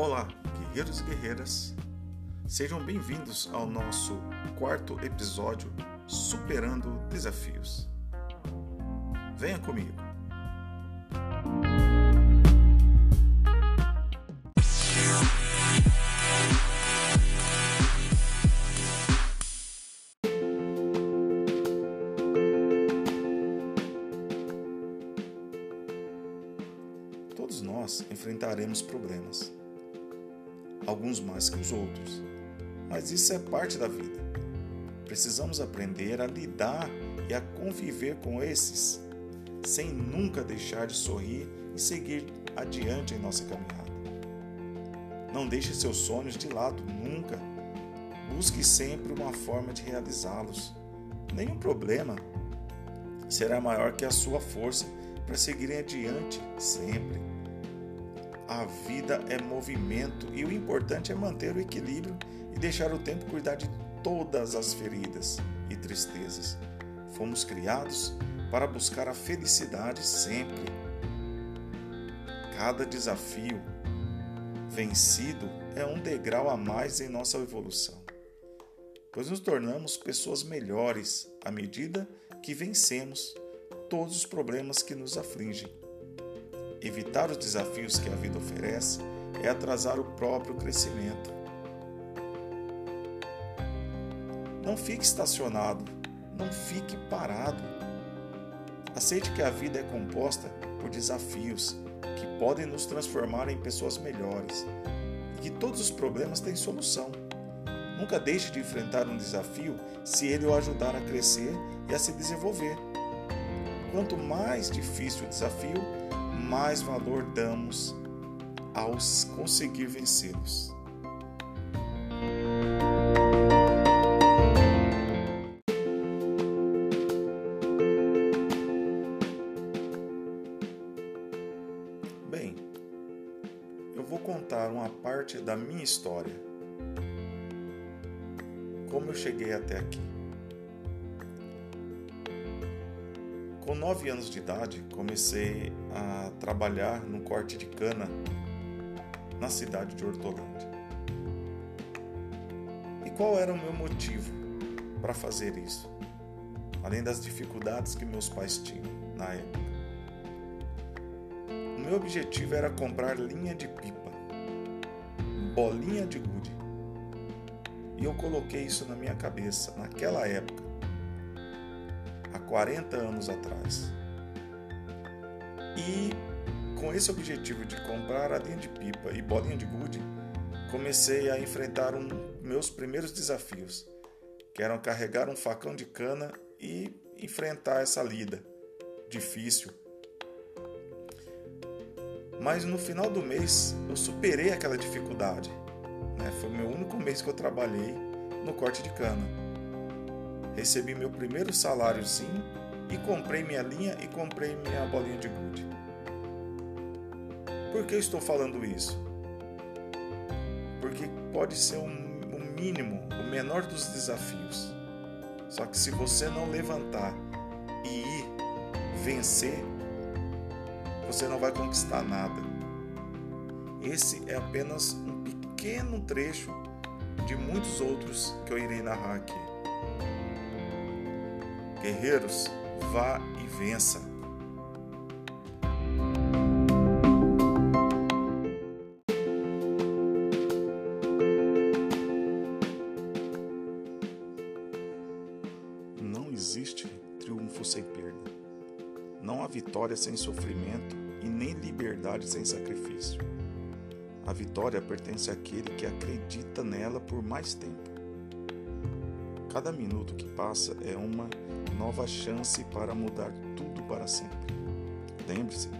Olá, guerreiros e guerreiras. Sejam bem-vindos ao nosso quarto episódio Superando Desafios. Venha comigo. Todos nós enfrentaremos problemas alguns mais que os outros. Mas isso é parte da vida. Precisamos aprender a lidar e a conviver com esses, sem nunca deixar de sorrir e seguir adiante em nossa caminhada. Não deixe seus sonhos de lado nunca. Busque sempre uma forma de realizá-los. Nenhum problema será maior que a sua força para seguirem adiante sempre. A vida é movimento e o importante é manter o equilíbrio e deixar o tempo cuidar de todas as feridas e tristezas. Fomos criados para buscar a felicidade sempre. Cada desafio vencido é um degrau a mais em nossa evolução, pois nos tornamos pessoas melhores à medida que vencemos todos os problemas que nos afligem. Evitar os desafios que a vida oferece é atrasar o próprio crescimento. Não fique estacionado, não fique parado. Aceite que a vida é composta por desafios que podem nos transformar em pessoas melhores e que todos os problemas têm solução. Nunca deixe de enfrentar um desafio se ele o ajudar a crescer e a se desenvolver. Quanto mais difícil o desafio, mais valor damos aos conseguir vencê-los. Bem, eu vou contar uma parte da minha história. Como eu cheguei até aqui. Com 9 anos de idade, comecei a trabalhar no corte de cana na cidade de Hortolândia. E qual era o meu motivo para fazer isso? Além das dificuldades que meus pais tinham na época. O meu objetivo era comprar linha de pipa, bolinha de gude. E eu coloquei isso na minha cabeça naquela época 40 anos atrás. E com esse objetivo de comprar a linha de pipa e bolinha de gude, comecei a enfrentar um, meus primeiros desafios, que eram carregar um facão de cana e enfrentar essa lida difícil. Mas no final do mês eu superei aquela dificuldade. Né? Foi o meu único mês que eu trabalhei no corte de cana recebi meu primeiro saláriozinho e comprei minha linha e comprei minha bolinha de gude. Por que estou falando isso? Porque pode ser o mínimo, o menor dos desafios. Só que se você não levantar e ir vencer, você não vai conquistar nada. Esse é apenas um pequeno trecho de muitos outros que eu irei narrar aqui. Guerreiros, vá e vença. Não existe triunfo sem perda. Não há vitória sem sofrimento e nem liberdade sem sacrifício. A vitória pertence àquele que acredita nela por mais tempo. Cada minuto que passa é uma nova chance para mudar tudo para sempre. Lembre-se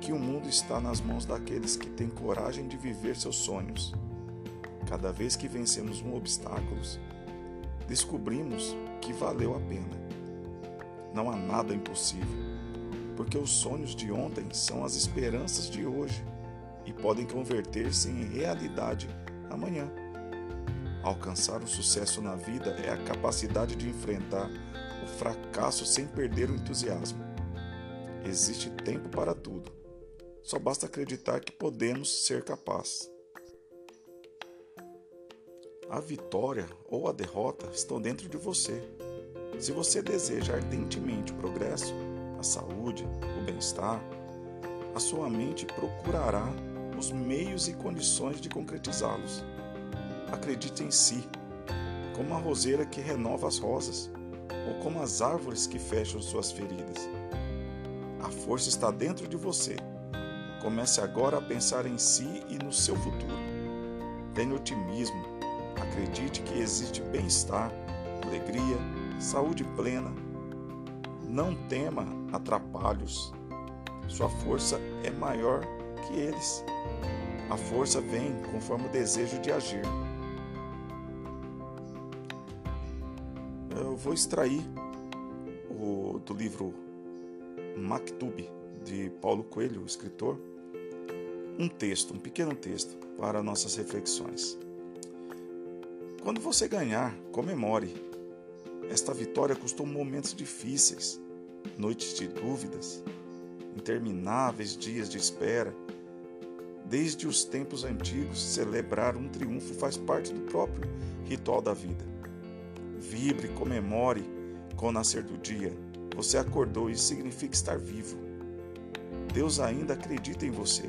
que o mundo está nas mãos daqueles que têm coragem de viver seus sonhos. Cada vez que vencemos um obstáculo, descobrimos que valeu a pena. Não há nada impossível, porque os sonhos de ontem são as esperanças de hoje e podem converter-se em realidade amanhã. Alcançar o sucesso na vida é a capacidade de enfrentar o fracasso sem perder o entusiasmo. Existe tempo para tudo. Só basta acreditar que podemos ser capazes. A vitória ou a derrota estão dentro de você. Se você deseja ardentemente o progresso, a saúde, o bem-estar, a sua mente procurará os meios e condições de concretizá-los. Acredite em si, como a roseira que renova as rosas, ou como as árvores que fecham suas feridas. A força está dentro de você. Comece agora a pensar em si e no seu futuro. Tenha otimismo. Acredite que existe bem-estar, alegria, saúde plena. Não tema atrapalhos. Sua força é maior que eles. A força vem conforme o desejo de agir. Vou extrair o, do livro Maktub, de Paulo Coelho, o escritor, um texto, um pequeno texto para nossas reflexões. Quando você ganhar, comemore. Esta vitória custou momentos difíceis, noites de dúvidas, intermináveis dias de espera. Desde os tempos antigos, celebrar um triunfo faz parte do próprio ritual da vida. Vibre, comemore com o nascer do dia. Você acordou, isso significa estar vivo. Deus ainda acredita em você.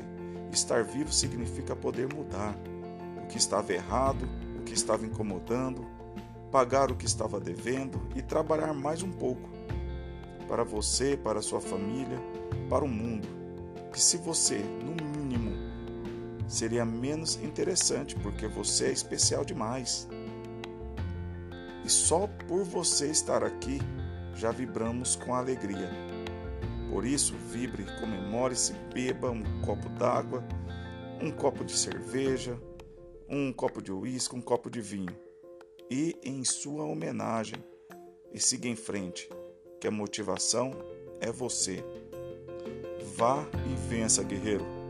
Estar vivo significa poder mudar o que estava errado, o que estava incomodando, pagar o que estava devendo e trabalhar mais um pouco para você, para sua família, para o mundo. Que se você, no mínimo, seria menos interessante porque você é especial demais. E só por você estar aqui já vibramos com alegria. Por isso, vibre, comemore-se, beba um copo d'água, um copo de cerveja, um copo de uísque, um copo de vinho. E em sua homenagem, e siga em frente, que a motivação é você. Vá e vença, guerreiro.